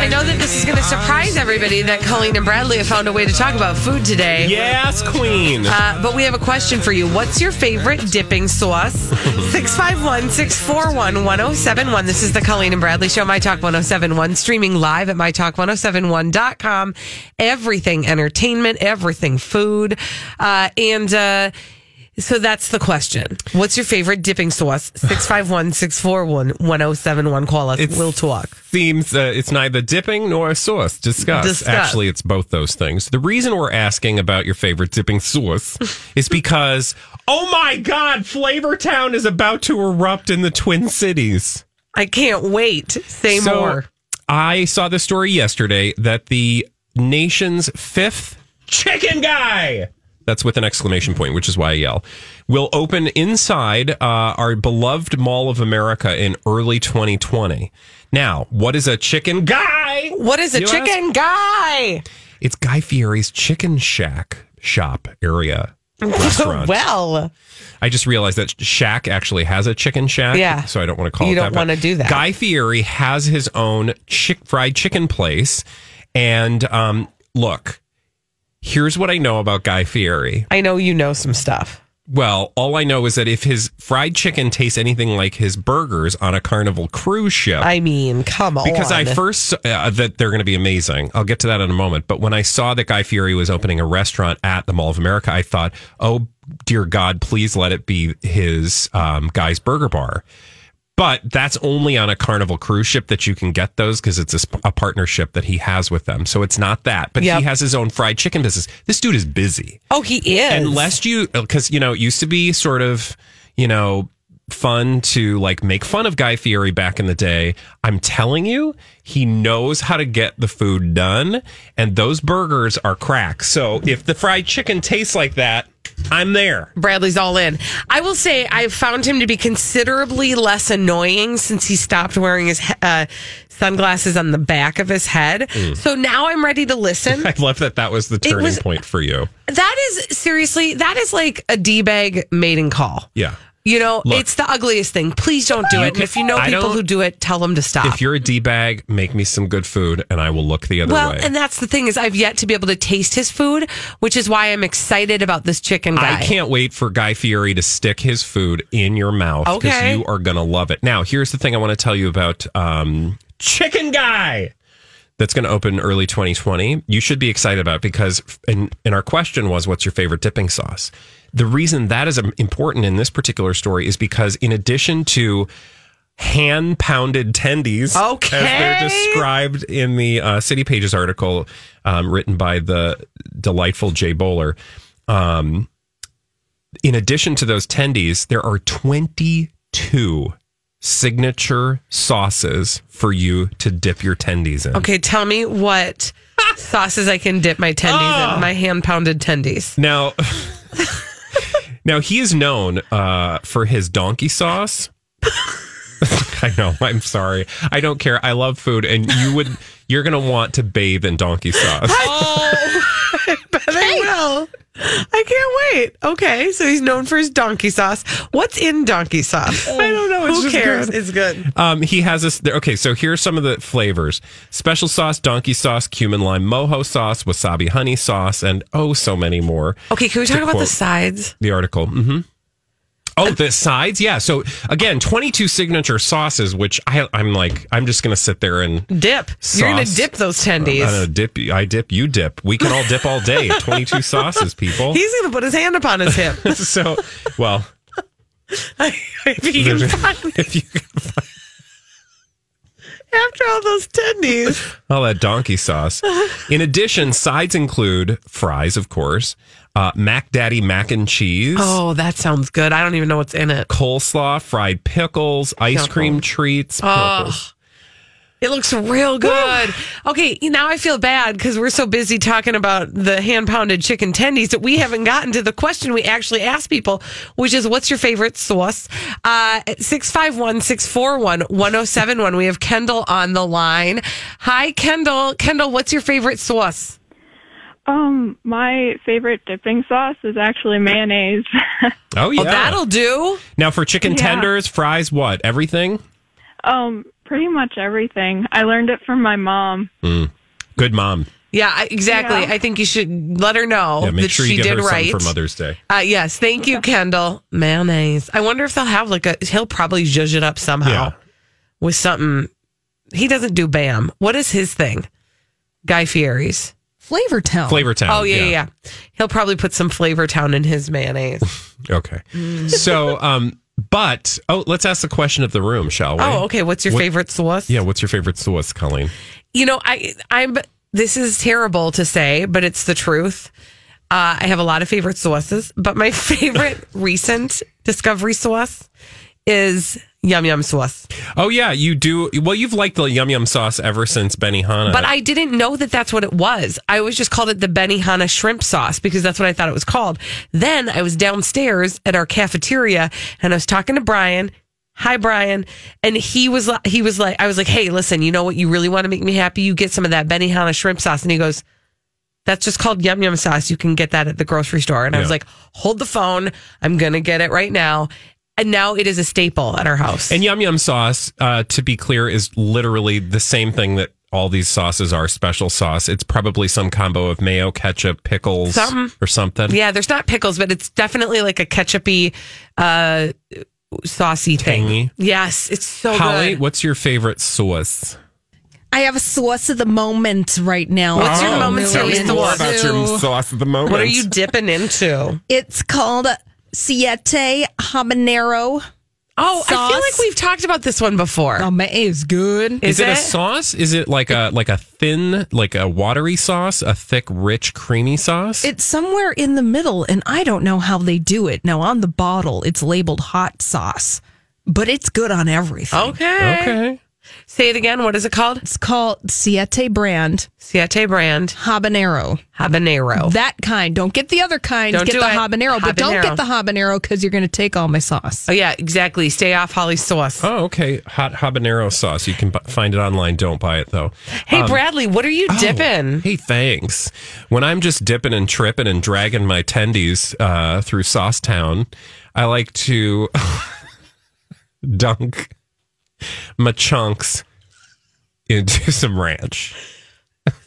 I know that this is going to surprise everybody that Colleen and Bradley have found a way to talk about food today. Yes, Queen. Uh, but we have a question for you. What's your favorite dipping sauce? 651 641 1071. This is the Colleen and Bradley Show, My Talk 1071, streaming live at MyTalk1071.com. Everything entertainment, everything food. Uh, and, uh, so that's the question. What's your favorite dipping sauce? 651 641 1071. Call us. It's- we'll talk. Seems uh, it's neither dipping nor a sauce. Discuss. Discuss. Actually, it's both those things. The reason we're asking about your favorite dipping sauce is because, oh my God, Flavortown is about to erupt in the Twin Cities. I can't wait. Say So, more. I saw the story yesterday that the nation's fifth chicken guy. That's with an exclamation point, which is why I yell. Will open inside uh, our beloved Mall of America in early 2020. Now, what is a chicken guy? What is a You chicken guy? It's Guy Fieri's Chicken Shack shop area restaurant. well, I just realized that Shack actually has a chicken shack. Yeah. So I don't want to call You it don't wanna do that. Guy Fieri has his own chick fried chicken place. And um, look, here's what I know about Guy Fieri. I know you know some stuff. Well, all I know is that if his fried chicken tastes anything like his burgers on a Carnival cruise ship, I mean, come on. because I first uh, that they're going to be amazing. I'll get to that in a moment. But when I saw that Guy Fieri was opening a restaurant at the Mall of America, I thought, "Oh dear God, please let it be his um, Guy's Burger Bar." But that's only on a Carnival cruise ship that you can get those because it's a, a partnership that he has with them. So it's not that. But Yep. he has his own fried chicken business. This dude is busy oh, he is. unless you uh, because you know it used to be sort of you know fun to like make fun of Guy Fieri back in the day. I'm telling you, he knows how to get the food done, and those burgers are crack. So if the fried chicken tastes like that, I'm there. Bradley's all in. I will say I've found him to be considerably less annoying since he stopped wearing his uh, sunglasses on the back of his head. Mm. So now I'm ready to listen. I love that that was the turning was- point for you. that is seriously, that is like a D bag mating call. Yeah. You know, Look. it's the ugliest thing. Please don't do it. And if you know I people who do it, tell them to stop. If you're a D bag, make me some good food, and I will look the other well, way. and that's the thing is I've yet to be able to taste his food, which is why I'm excited about this chicken guy. I can't wait for Guy Fieri to stick his food in your mouth because Okay. you are going to love it. Now, here's the thing I want to tell you about um, Chicken Guy that's going to open early 2020. You should be excited about it because, and, and our question was, what's your favorite dipping sauce? The reason that is um, important in this particular story is because, in addition to hand pounded tendies, Okay. as they're described in the uh, City Pages article um, written by the delightful Jay Boller. Um, in addition to those tendies, there are 22 signature sauces for you to dip your tendies in. Okay, tell me what sauces I can dip my tendies Ah. in, my hand pounded tendies. Now, now he is known uh, for his donkey sauce. I know. I'm sorry. I don't care. I love food, and you would. You're gonna want to bathe in donkey sauce. But I. I can't wait. Okay, so he's known for his donkey sauce. What's in donkey sauce? I don't know. It's Who just cares? good. It's good. Um, he has this. Okay, so here are some of the flavors: special sauce, donkey sauce, cumin lime mojo sauce, wasabi honey sauce, and oh, so many more. Okay, can we talk about the sides? the article? hmm Oh, the sides, yeah. So again, twenty-two signature sauces, which I, I'm like, I'm just gonna sit there and Dip. You're going to dip those tendies. gonna dip. I dip. You dip. We can all dip all day. Twenty-two sauces, people. He's going to put his hand upon his hip. so, well, if you can find, if you after all those tendies. all that donkey sauce. In addition, sides include fries, of course, uh, Mac Daddy mac and cheese. Oh, that sounds good. I don't even know what's in it. coleslaw, fried pickles, ice cream treats. pickles. It looks real good. Okay, now I feel bad because we're so busy talking about the hand pounded chicken tendies that we haven't gotten to the question we actually ask people, which is what's your favorite sauce? Uh, 651 641 1071. We have Kendall on the line. Hi, Kendall. Kendall, what's your favorite sauce? Um, my favorite dipping sauce is actually mayonnaise. Oh yeah. Oh, that'll do. now for chicken Yeah. tenders, fries, what? Everything? um, pretty much everything. I learned it from my mom. Good mom. Yeah, exactly. Yeah. I think you should let her know Yeah, make that sure she you did her right. for Mother's Day. Uh, yes, thank you, Kendall. Mayonnaise. I wonder if they'll have like a. He'll probably zhuzh it up somehow Yeah. with something. He doesn't do Bam. What is his thing? Guy Fieri's. Flavor Town. Flavor Town. Oh yeah, yeah, yeah. He'll probably put some Flavor Town in his mayonnaise. Okay. Mm. so, um, but oh, let's ask the question of the room, shall we? oh, okay. What's your What- favorite sauce? Yeah. What's your favorite sauce, Colleen? You know, I I'm. This is terrible to say, but it's the truth. Uh, I have a lot of favorite sauces, but my favorite recent discovery sauce is yum yum sauce. Oh yeah, you do. Well, you've liked the yum yum sauce ever since Benihana. But I didn't know that that's what it was. I always just called it the Benihana shrimp sauce because that's what I thought it was called. Then I was downstairs at our cafeteria and I was talking to Brian. Hi, Brian. And he was, he was like, I was like, hey, listen, you know what? You really want to make me happy? You get some of that Benihana shrimp sauce. And he goes, that's just called yum yum sauce. You can get that at the grocery store. And I was like, hold the phone. I'm going to get it right now. And now it is a staple at our house. And yum yum sauce, uh, to be clear, is literally the same thing that all these sauces are special sauce. It's probably some combo of mayo, ketchup, pickles, Something. or something. Yeah, there's not pickles, but it's definitely like a ketchupy, uh, saucy Tangy. thing. Yes, it's so Holly, good. what's your favorite sauce? I have a sauce of the moment right now. What's your I'm momentary really sauce? into. sauce of the moment. What are you dipping into? It's called Siete Habanero. Oh, I feel like we've talked about this one before. Oh, man, it's good. Is Is it, a sauce? Is it like a like a thin, like a watery sauce, a thick, rich, creamy sauce? It's somewhere in the middle, and I don't know how they do it. Now, on the bottle, it's labeled hot sauce, but it's good on everything. Okay. okay. Say it again. What is it called? It's called Siete brand Siete brand habanero. habanero. That kind. Don't get the other kind. Don't get do the it. habanero, but don't get the habanero because you're going to take all my sauce. oh yeah, exactly. Stay off Holly's sauce. Oh, okay. Hot habanero sauce. You can bu- find it online. Don't buy it though. hey Bradley, what are you dipping? Oh, hey, thanks. When I'm just dipping and tripping and dragging my tendies uh, through Sauce Town, I like to dunk my chunks into some ranch.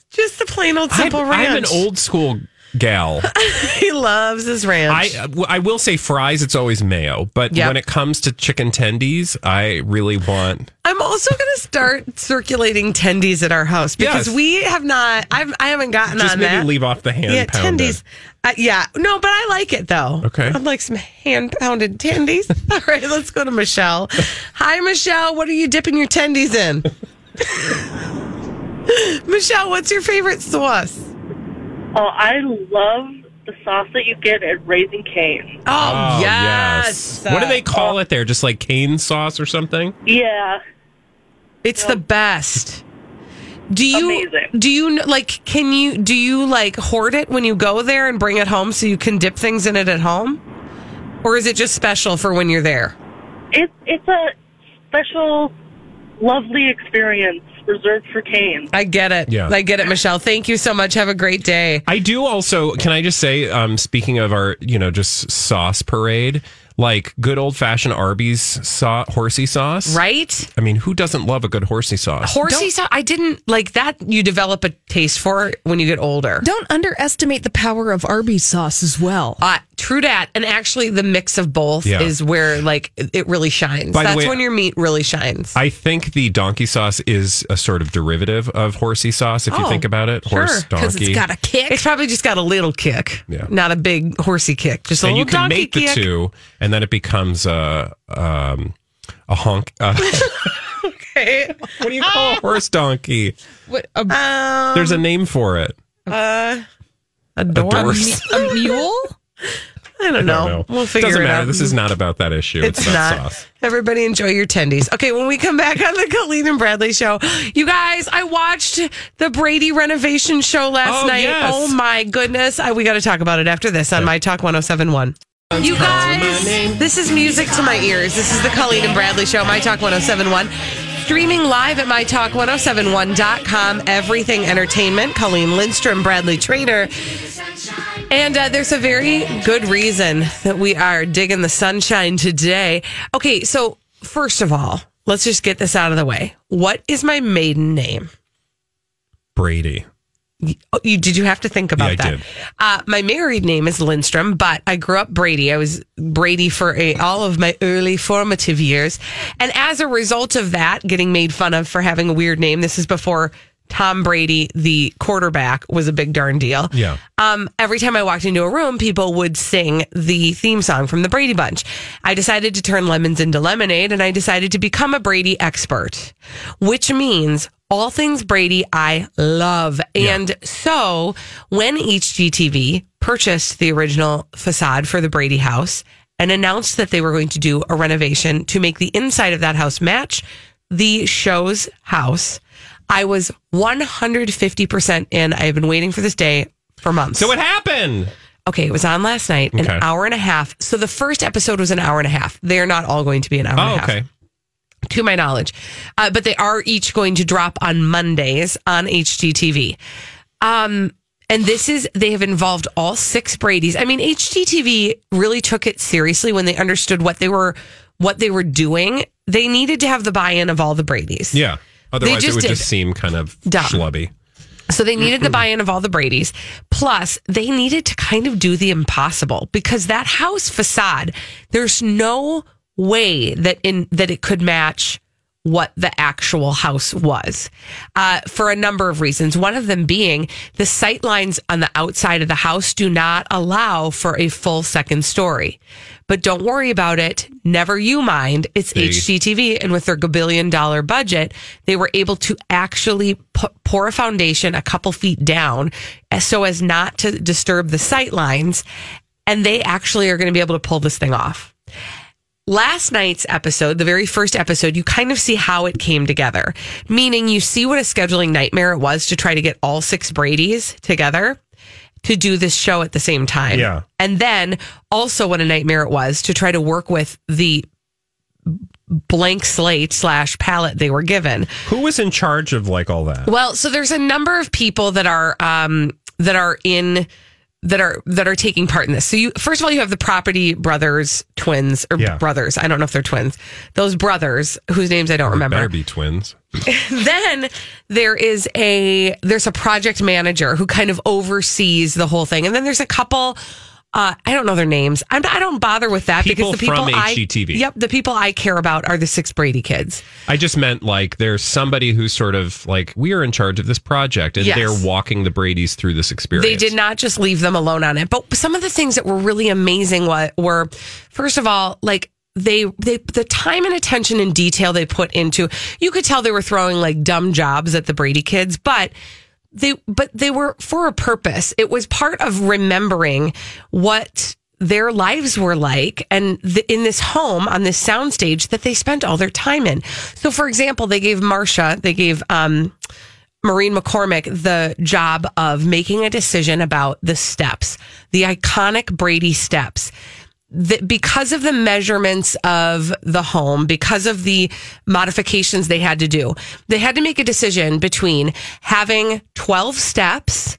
Just the plain old simple I'm, ranch. I'm an old school gal. he loves his ranch. I I will say fries. It's always mayo, but Yep. when it comes to chicken tendies, I really want. I'm also going to start circulating tendies at our house because Yes. we have not. I've, I haven't gotten Just on maybe that. leave off the hand yeah, tendies. Uh, yeah, no, but I like it though. Okay. I'd like some hand pounded tendies. All right, let's go to Michelle. Hi, Michelle. What are you dipping your tendies in? Michelle, what's your favorite sauce? Oh, I love the sauce that you get at Raising Cane. Oh, oh yes. What do they call it there? Just like cane sauce or something? Yeah, It's the best. Do you Amazing. do you like can you do you like hoard it when you go there and bring it home so you can dip things in it at home? Or is it just special for when you're there? it's it's a special, lovely experience reserved for Cane. I get it. Yeah. I get it, Michelle. Thank you so much. Have a great day. I do also. Can I just say, um, speaking of our, you know, just sauce parade, like good old fashioned Arby's sau- horsey sauce. Right? I mean, who doesn't love a good horsey sauce? Horsey sauce. I didn't like that. You develop a taste for it when you get older. Don't underestimate the power of Arby's sauce as well. Uh, true dat. And actually, the mix of both Yeah. is where like it really shines. By That's way, when your meat really shines. I think the donkey sauce is a sort of derivative of horsey sauce, if you Oh, think about it. Horse, sure, Because donkey. it's got a kick. it's probably just got a little kick, Yeah. not a big horsey kick, just a and little you can donkey make the two, and then it becomes a um, a honk. Uh, what do you call a horse donkey? What, a, Um, There's a name for it. a A dorse. dorse. a mule? I don't I know. don't know. We'll figure Doesn't it matter. out. This is not about that issue. It's, It's about not. sauce. Everybody enjoy your tendies. Okay, when we come back on the Colleen and Bradley show, you guys, I watched the Brady renovation show last Oh, night. yes. Oh my goodness. I, we got to talk about it after this on My Talk 1071. You guys, this is music to my ears. This is the Colleen and Bradley show, My Talk 1071. Streaming live at mytalk1071.com, everything entertainment. Colleen Lindstrom, Bradley Traynor. And uh, there's a very good reason that we are digging the sunshine today. Okay, so first of all, let's just get this out of the way. What is my maiden name? Brady. Oh, you did you have to think about Yeah, I that? did. Uh, my married name is Lindstrom, but I grew up Brady. I was Brady for a, all of my early formative years, and as a result of that, getting made fun of for having a weird name. This is before Tom Brady, the quarterback, was a big darn deal. Yeah. Um, every time I walked into a room, people would sing the theme song from the Brady Bunch. I decided to turn lemons into lemonade and I decided to become a Brady expert, which means all things Brady I love. And so when HGTV purchased the original facade for the Brady house and announced that they were going to do a renovation to make the inside of that house match the show's house, I was 150% in. I have been waiting for this day for months. So what happened? Okay, it was on last night, an Okay. hour and a half. So the first episode was an hour and a half. They're not all going to be an hour and Oh, a half okay. to my knowledge. Uh, but they are each going to drop on Mondays on HGTV. Um, and this is, they have involved all six Brady's. I mean, HGTV really took it seriously when they understood what they were, what they were doing. They needed to have the buy-in of all the Brady's. Yeah. Otherwise, it would did. just seem kind of Dumb. schlubby. So they needed the buy-in of all the Brady's. Plus, they needed to kind of do the impossible because that house facade, there's no way that in that it could match what the actual house was uh, for a number of reasons. One of them being the sight lines on the outside of the house do not allow for a full second story. But don't worry about it. Never you mind. It's They- HGTV. And with their billion dollar budget, they were able to actually pour a foundation a couple feet down as- so as not to disturb the sight lines. And they actually are going to be able to pull this thing off last night's episode, the very first episode, you kind of see how it came together. Meaning you see what a scheduling nightmare it was to try to get all six Brady's together to do this show at the same time. Yeah. And then also what a nightmare it was to try to work with the blank slate slash palette they were given. Who was in charge of like all that? Well, so there's a number of people that are um, that are in that are that are taking part in this. So you first of all you have the property brothers twins or Yeah. brothers. I don't know if they're twins. Those brothers whose names I don't remember. Better be twins. then there is a there's a project manager who kind of oversees the whole thing. And then there's a couple uh, I don't know their names. I'm, I don't bother with that People because the people from I HGTV. yep the people I care about are the six Brady kids. I just meant like there's somebody who's sort of like we are in charge of this project, and Yes. they're walking the Brady's through this experience. They did not just leave them alone on it. But some of the things that were really amazing were, first of all, like they they the time and attention and detail they put into. You could tell they were throwing like dumb jobs at the Brady kids, but they but they were for a purpose. It was part of remembering what their lives were like and the, in this home on this soundstage that they spent all their time in. So for example, they gave Marsha, they gave um Maureen McCormick the job of making a decision about the steps, the iconic Brady steps. That because of the measurements of the home, because of the modifications they had to do, they had to make a decision between having 12 steps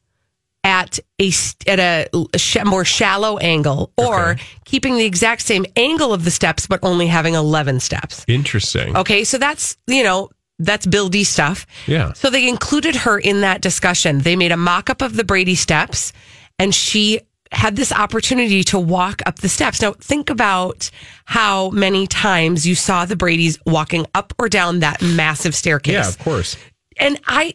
at a at a sh- more shallow angle or Okay. keeping the exact same angle of the steps but only having 11 steps. Interesting. Okay, so that's, you know, that's Bill D stuff. Yeah. So they included her in that discussion. They made a mock up of the Brady steps and she had this opportunity to walk up the steps. Now, think about how many times you saw the Brady's walking up or down that massive staircase. Yeah, of course. And I,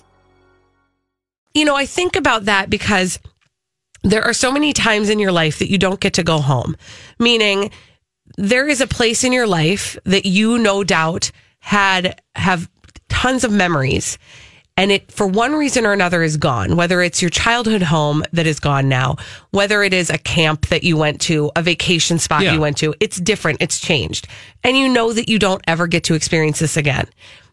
You know, I think about that because there are so many times in your life that you don't get to go home, meaning there is a place in your life that you no doubt had have tons of memories. And it for one reason or another is gone. Whether it's your childhood home that is gone now whether it is a camp that you went to a vacation spot Yeah. you went to it's different. It's changed. And you know that you don't ever get to experience this again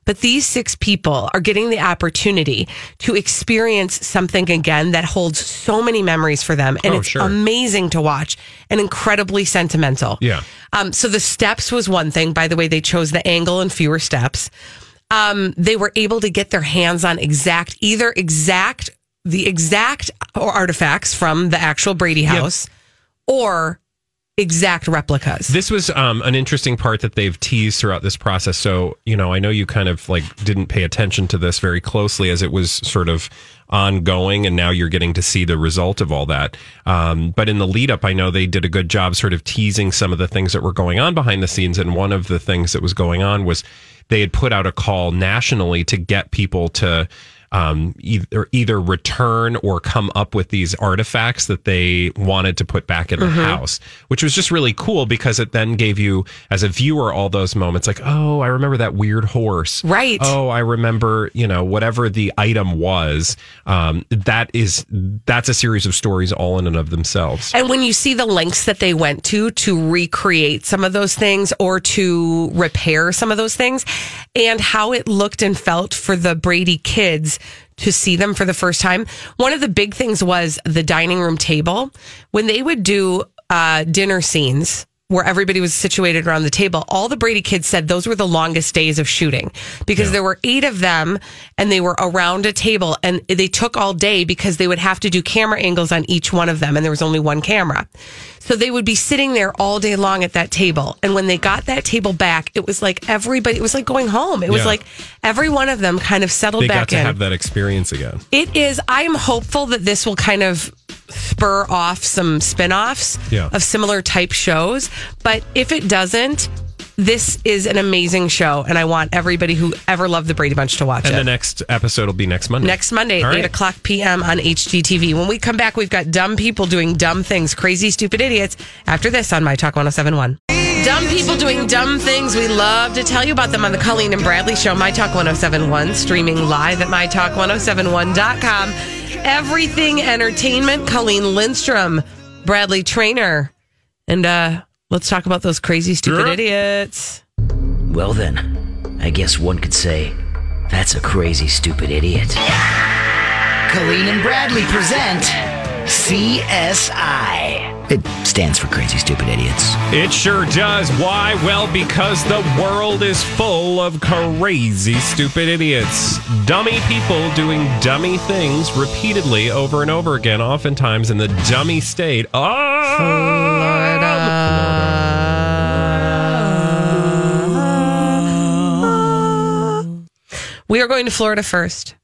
but these six people are getting the opportunity to experience something again that holds so many memories for them and Oh, it's sure. amazing to watch and incredibly sentimental Yeah. um, so the steps was one thing. By the way, they chose the angle and fewer steps. Um, they were able to get their hands on exact, either exact, the exact artifacts from the actual Brady house or exact replicas. This was um, an interesting part that they've teased throughout this process. So, you know, I know you kind of like didn't pay attention to this very closely as it was sort of ongoing, and now you're getting to see the result of all that. Um, but in the lead up, I know they did a good job sort of teasing some of the things that were going on behind the scenes. And one of the things that was going on was they had put out a call nationally to get people to um, either either return or come up with these artifacts that they wanted to put back in the house, which was just really cool because it then gave you as a viewer all those moments like, oh, I remember that weird horse, Right. Oh, I remember, you know, whatever the item was. Um, that is that's a series of stories all in and of themselves. And when you see the lengths that they went to to recreate some of those things or to repair some of those things, and how it looked and felt for the Brady kids to see them for the first time, one of the big things was the dining room table. When they would do uh, dinner scenes, where everybody was situated around the table, all the Brady kids said those were the longest days of shooting because there were eight of them and they were around a table and they took all day because they would have to do camera angles on each one of them and there was only one camera. So they would be sitting there all day long at that table. And when they got that table back, it was like everybody, it was like going home. It was Yeah. like every one of them kind of settled back. They back got to in. have that experience again. It is. I am hopeful that this will kind of spur off some spin-offs Yeah. of similar type shows. But if it doesn't, this is an amazing show, and I want everybody who ever loved the Brady Bunch to watch And it. And the next episode will be next Monday. Next Monday, All at right. 8 o'clock p.m. on HGTV. When we come back, we've got dumb people doing dumb things, crazy, stupid idiots. After this on My Talk 1071. Dumb people doing dumb things. We love to tell you about them on the Colleen and Bradley Show, My Talk 1071, streaming live at MyTalk1071.com. Everything Entertainment, Colleen Lindstrom, Bradley Traynor. And uh, let's talk about those crazy, stupid Sure. idiots. Well, then, I guess one could say that's a crazy, stupid idiot. Colleen and Bradley present CSI. It stands for Crazy Stupid Idiots. It sure does. Why? Well, because the world is full of crazy, stupid idiots. Dummy people doing dummy things repeatedly over and over again, oftentimes in the dummy state of We are going to Florida first.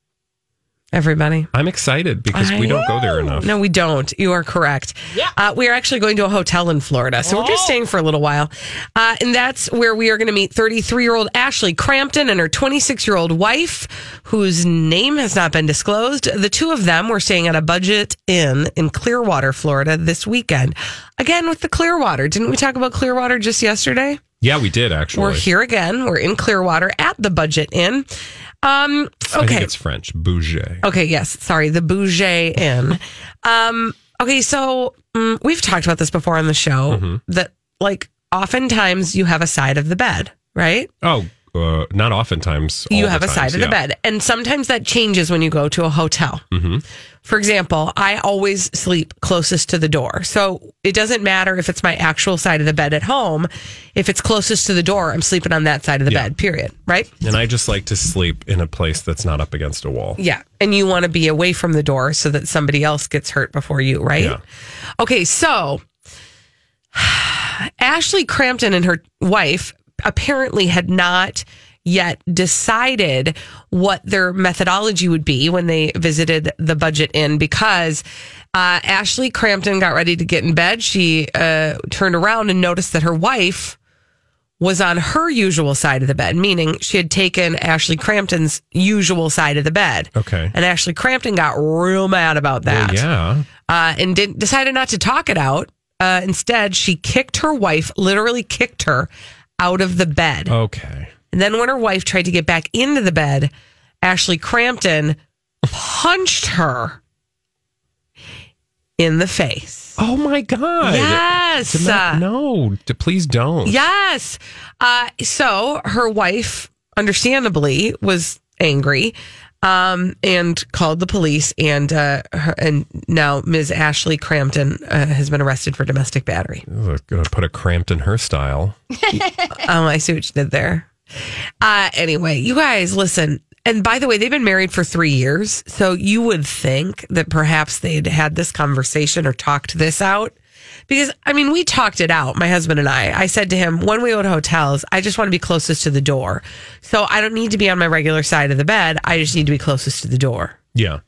Everybody. I'm excited because we don't go there enough. No, we don't. You are correct. Yeah. Uh, we are actually going to a hotel in Florida. So we're just staying for a little while. Uh, and that's where we are going to meet 33 year old Ashley Crampton and her 26 year old wife, whose name has not been disclosed. The two of them were staying at a budget inn in Clearwater, Florida this weekend. Again, with the Clearwater. Didn't we talk about Clearwater just yesterday? Yeah, we did actually. We're here again. We're in Clearwater at the Budget Inn. Um, I think okay. it's French. Bouger. Okay, yes. Sorry, the Bouger Inn. um, okay, so mm, we've talked about this before on the show Mm-hmm. that, like, oftentimes you have a side of the bed, right? Oh, uh, not oftentimes. you have a side times, of the bed. And sometimes that changes when you go to a hotel. Mm-hmm. For example, I always sleep closest to the door. So it doesn't matter if it's my actual side of the bed at home. If it's closest to the door, I'm sleeping on that side of the Yeah. bed, period. Right? And I just like to sleep in a place that's not up against a wall. Yeah. And you want to be away from the door so that somebody else gets hurt before you, right? Yeah. Okay. So Ashley Crampton and her wife apparently had not yet decided what their methodology would be when they visited the budget inn because uh, Ashley Crampton got ready to get in bed. She uh, turned around and noticed that her wife was on her usual side of the bed, meaning she had taken Ashley Crampton's usual side of the bed. Okay. And Ashley Crampton got real mad about Well, that yeah. uh, and didn't decided not to talk it out. Uh, instead, she kicked her wife, literally kicked her out of the bed. Okay. And then when her wife tried to get back into the bed, Ashley Crampton punched her in the face. Oh my God. Yes. Not- no, please don't. Yes. Uh, so her wife, understandably, was angry um, and called the police. And uh, her, and now Ms. Ashley Crampton uh, has been arrested for domestic battery. I'm gonna put a cramped in her style. Oh, I see what you did there. Uh, anyway, you guys listen. And by the way, they've been married for three years. So you would think that perhaps they'd had this conversation or talked this out. Because, I mean, we talked it out, my husband and I. I said to him, when we go to hotels, I just want to be closest to the door. So I don't need to be on my regular side of the bed. I just need to be closest to the door. Yeah.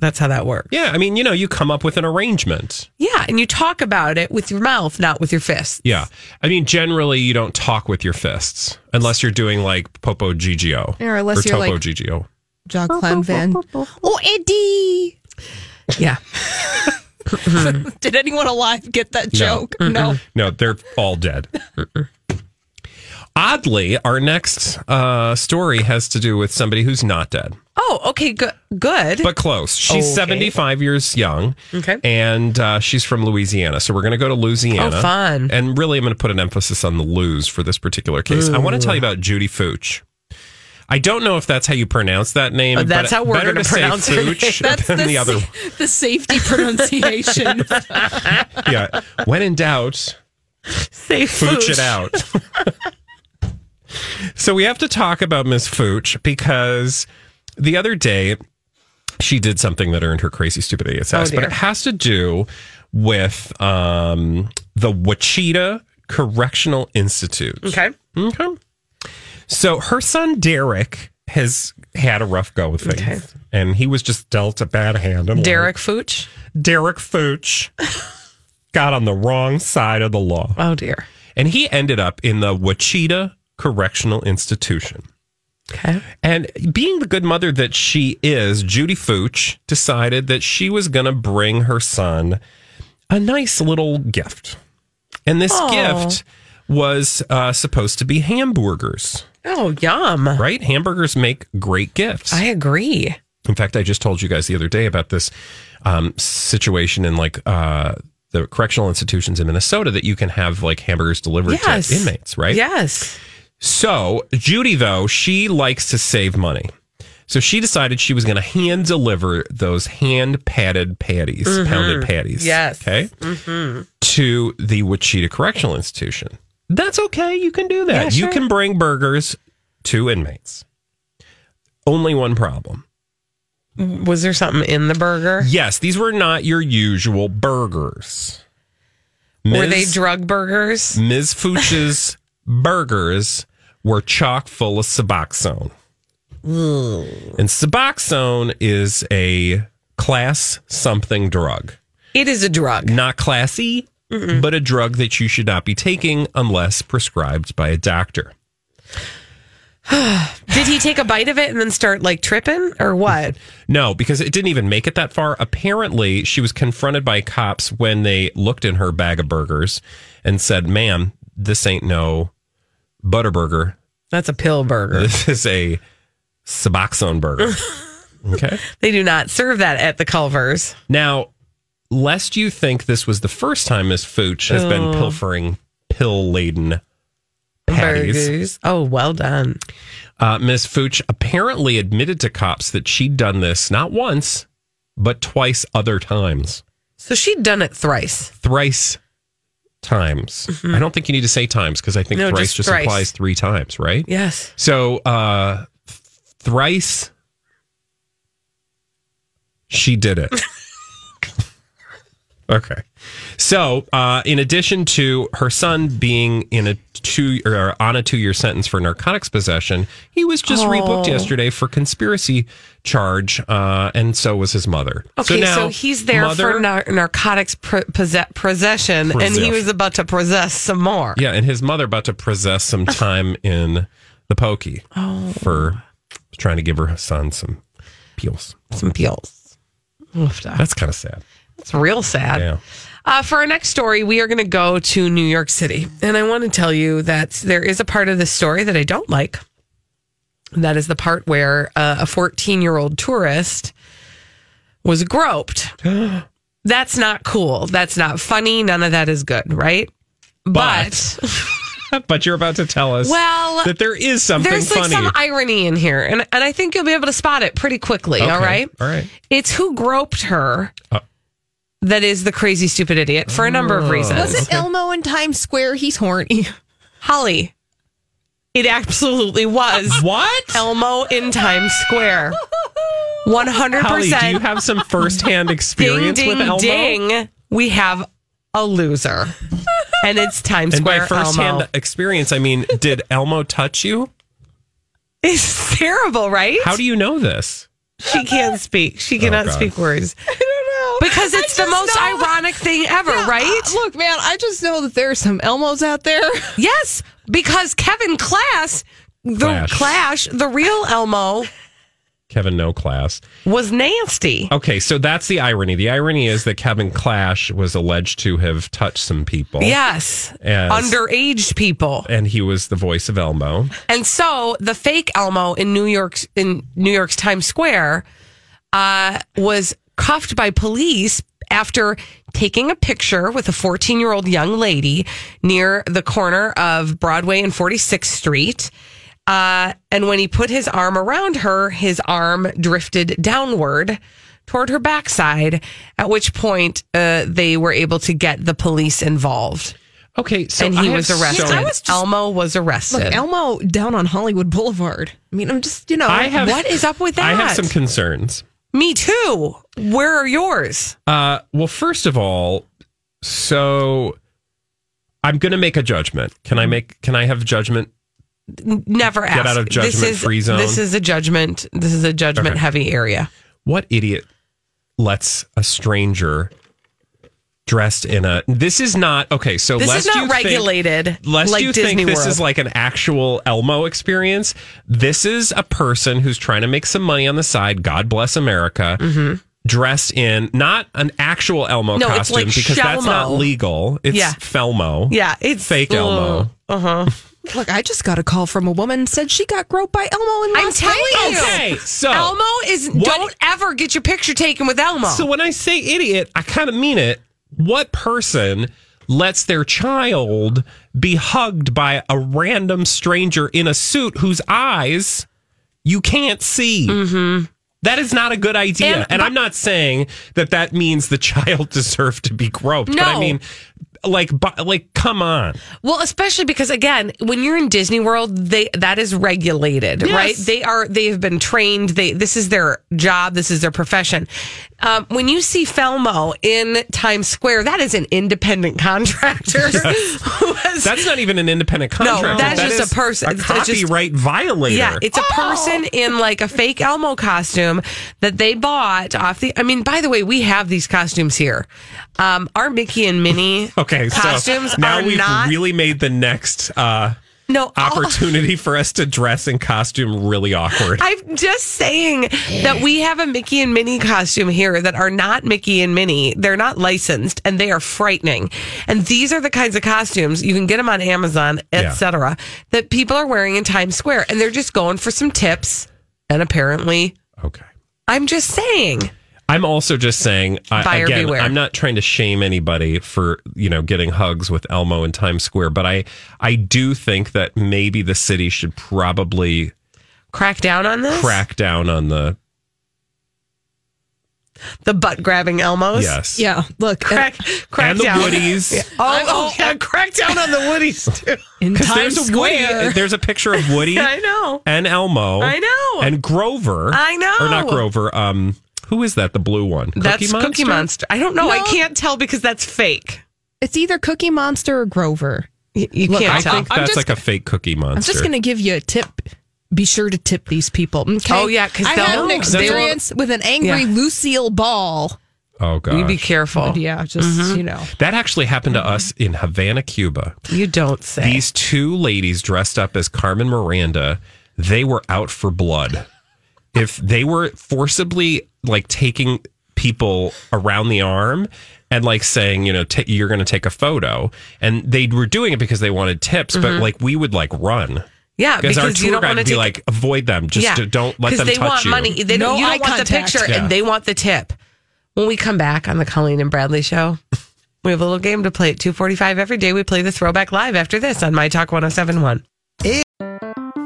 That's how that works. Yeah. I mean, you know, you come up with an arrangement. Yeah. And you talk about it with your mouth, not with your fists. Yeah. I mean, generally, you don't talk with your fists unless you're doing like Popo Gigio. Or unless you're Topo like- Gigio. Jacqueline Van. Oh, Eddie. Yeah. Did anyone alive get that No. joke? No. No, they're all dead. Oddly, our next uh, story has to do with somebody who's not dead, Oh, okay. Good. Good. but close. She's Okay. 75 years young. Okay. And uh, she's from Louisiana. So we're going to go to Louisiana. Oh, fun. And really, I'm going to put an emphasis on the Lose for this particular case. I want to tell you about Judy Fooch. I don't know if that's how you pronounce that name. Oh, that's how we're better gonna say pronounce name. That's than the, the other. sa- the safety pronunciation. yeah. When in doubt, Say Fooch it out. so we have to talk about Miss Fooch because the other day she did something that earned her crazy stupid idiot status, but it has to do with um, the Wichita Correctional Institute. Okay. Okay. So her son Derek has had a rough go with things, Okay. and he was just dealt a bad hand. in life. Derek Fooch. Derek Fooch got on the wrong side of the law. Oh dear. And he ended up in the Wichita Correctional Institution. Okay. And being the good mother that she is, Judy Fooch decided that she was going to bring her son a nice little gift. And this Aw. gift was uh, supposed to be hamburgers, Oh, yum. right? Hamburgers make great gifts. I agree. In fact, I just told you guys the other day about this um, situation in like uh, the correctional institutions in Minnesota that you can have like hamburgers delivered Yes. to inmates, right? Yes. So Judy, though, she likes to save money. So she decided she was going to hand deliver those hand padded patties, pounded patties. Yes. Okay. To the Wichita Correctional Institution. That's okay. You can do that. Yeah, You can bring burgers to inmates. Only one problem. Was there something in the burger? Yes, these were not your usual burgers. Were they drug burgers? Ms. Fooch's burgers were chock full of Suboxone. And Suboxone is a class something drug. It is a drug. Not classy, but a drug that you should not be taking unless prescribed by a doctor. Did he take a bite of it and then start like tripping or what? No, because it didn't even make it that far. Apparently, she was confronted by cops when they looked in her bag of burgers and said, Ma'am, this ain't no Butterburger. That's a pill burger. This is a Suboxone burger. okay. They do not serve that at the Culvers. Now, lest you think this was the first time Miss Fooch has been Oh. pilfering pill laden patties. Burgers. Oh, well done. Uh, Ms. Fooch apparently admitted to cops that she'd done this not once, but twice other times. So she'd done it thrice. Thrice times. I don't think you need to say times because I think Mm-hmm. No, thrice just just, thrice. implies three times, right? Yes. So uh, thrice she did it. Okay. So, uh, in addition to her son being in a two or on a two year sentence for narcotics possession, he was just rebooked Oh. yesterday for conspiracy charge, uh, and so was his mother. Okay, so, now, he's there mother- for nar- narcotics pr- posse- possession, and he was about to possess some more. Yeah, and his mother about to possess some time in the pokey Oh. for trying to give her son some peels. Some peels. That's kind of sad. It's real sad. Yeah. Uh, for our next story, we are going to go to New York City. And I want to tell you that there is a part of this story that I don't like. That is the part where uh, a 14 year old tourist was groped. That's not cool. That's not funny. None of that is good, right? But, But you're about to tell us Well, that there is something there's like funny. some irony in here. And, and I think you'll be able to spot it pretty quickly. All Okay, right. All right. It's who groped her Uh. That is the crazy, stupid idiot for a number of oh. reasons. Was it Elmo in Times Square? He's horny. Holly. It absolutely was. What? Elmo in Times Square. 100%. Holly, do you have some firsthand ding, experience ding, with Elmo? ding. We have a loser. and it's Times Square. And by firsthand Elmo. experience, I mean, did Elmo touch you? It's terrible, right? How do you know this? she can't speak. She cannot oh, God. speak words. I don't know. Because it's the most know- ironic thing ever, Yeah, right? uh, look, man, I just know that there's some Elmos out there. Yes, because Kevin Class, the Clash. Clash, the real Elmo, Kevin, no class. was nasty. Okay, so that's the irony. The irony is that Kevin Clash was alleged to have touched some people. Yes, As- underage people. And he was the voice of Elmo. And so the fake Elmo in New York's in New York's Times Square uh, was cuffed by police after taking a picture with a 14 year old young lady near the corner of Broadway and 46th Street. Uh, and when he put his arm around her, his arm drifted downward toward her backside, at which point uh, they were able to get the police involved. Okay, so and he I was have arrested. so- I was just- Elmo was arrested. Look, Elmo down on Hollywood Boulevard. I mean, I'm just, you know, I have what is up with that? I have some concerns. Me too. Where are yours? Uh, well, first of all, so I'm going to make a judgment. Can I make? Can I have judgment? Never ask. Get out of This is- judgment-free zone? This is a judgment. This is a judgment Okay. heavy area. What idiot lets a stranger dressed in a? This is not okay. So This lest is you not think- regulated Lest like you Disney think this is like an actual Elmo experience, this is a person who's trying to make some money on the side. God bless America. Dressed in not an actual Elmo Mm-hmm. No, it's costume like because that's not legal. It's Yeah. Felmo. yeah, it's fake Elmo. Uh huh. look, I just got a call from a woman said she got groped by Elmo in Las I'm telling Vegas. you. Okay, so Elmo is. What- Don't ever get your picture taken with Elmo. So when I say idiot, I kind of mean it. What person lets their child be hugged by a random stranger in a suit whose eyes you can't see? Mm-hmm. That is not a good idea. And- And, I'm not saying that that means the child deserved to be groped, but No. I mean, like like come on. Well, especially because again, when you're in Disney World, they that is regulated, Yes. right? They are they have been trained. They this is their job. This is their profession. Um, when you see Felmo in Times Square, that is an independent contractor. That's not even an independent contractor. No, that's That just a person. A It's just- copyright violator. Yeah, it's a person in like a fake Elmo costume that they bought off the. I mean, by the way, we have these costumes here. Um, our Mickey and Minnie okay. costumes so now are we've not. really made the next uh, no opportunity for us to dress in costume really awkward. I'm just saying that we have a Mickey and Minnie costume here that are not Mickey and Minnie. They're not licensed and they are frightening. And these are the kinds of costumes you can get them on Amazon, Yeah. etc. that people are wearing in Times Square and they're just going for some tips. And apparently, okay. I'm just saying. I'm also just saying, I, again, beware. I'm not trying to shame anybody for you know getting hugs with Elmo in Times Square, but I I do think that maybe the city should probably Crack down on this. crack down on the the butt grabbing Elmos. yes, Yeah, look, Crack, crack and the down. Woodies. Yeah. Oh, oh, yeah, crack down on the Woodies too. in Because Times there's a Woody, Square. there's a picture of Woody I know. and Elmo. I know. and Grover. I know. or not Grover. Um, who is that? The blue one. That's Cookie Monster. I don't know. I can't tell because that's fake. It's either Cookie Monster or Grover. You, you Look, can't I tell. think I'm that's just- like a fake Cookie Monster. I'm just going to give you a tip. Be sure to tip these people. Okay? Oh, yeah, 'cause I they'll- had an That's all- experience with an angry Yeah. Lucille Ball. Oh god, you be careful. Yeah, just mm-hmm. you know. that actually happened to us in Havana, Cuba. You don't say. These two ladies dressed up as Carmen Miranda, they were out for blood. If they were forcibly like taking people around the arm and like saying, you know, ta you're going to take a photo, and they were doing it because they wanted tips, but mm-hmm. like we would like run. yeah, Because our because you tour don't guide would be take. like, avoid them. Just to- don't let them they touch want you. money. They No don't, you don't want the picture, Yeah. and they want the tip. When we come back on the Colleen and Bradley show, we have a little game to play at two forty five every day. We play the throwback live after this on My Talk 1071.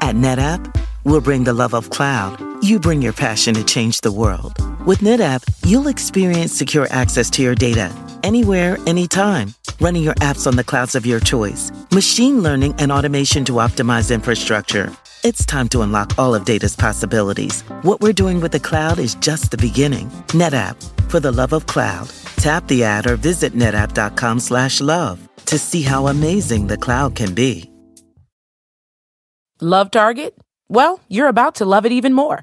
At NetApp, we'll bring the love of cloud. You bring your passion to change the world. With NetApp, you'll experience secure access to your data anywhere, anytime. Running your apps on the clouds of your choice, machine learning and automation to optimize infrastructure. It's time to unlock all of data's possibilities. What we're doing with the cloud is just the beginning. NetApp, for the love of cloud. Tap the ad or visit netapp.com slash love to see how amazing the cloud can be. Love Target? Well, you're about to love it even more.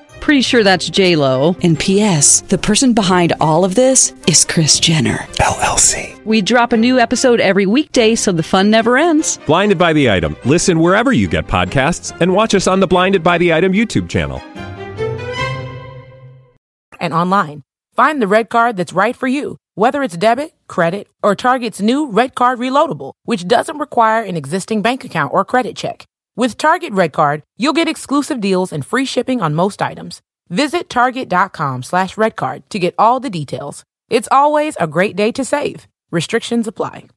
Pretty sure that's J Lo. And P.S. The person behind all of this is Kris Jenner. LLC. We drop a new episode every weekday, so the fun never ends. Blinded by the item. Listen wherever you get podcasts, and watch us on the Blinded by the Item YouTube channel. and online. Find the red card that's right for you, whether it's debit, credit, or Target's new Red Card Reloadable, which doesn't require an existing bank account or credit check. With Target Red Card, you'll get exclusive deals and free shipping on most items. Visit target.com slash redcard to get all the details. It's always a great day to save. Restrictions apply.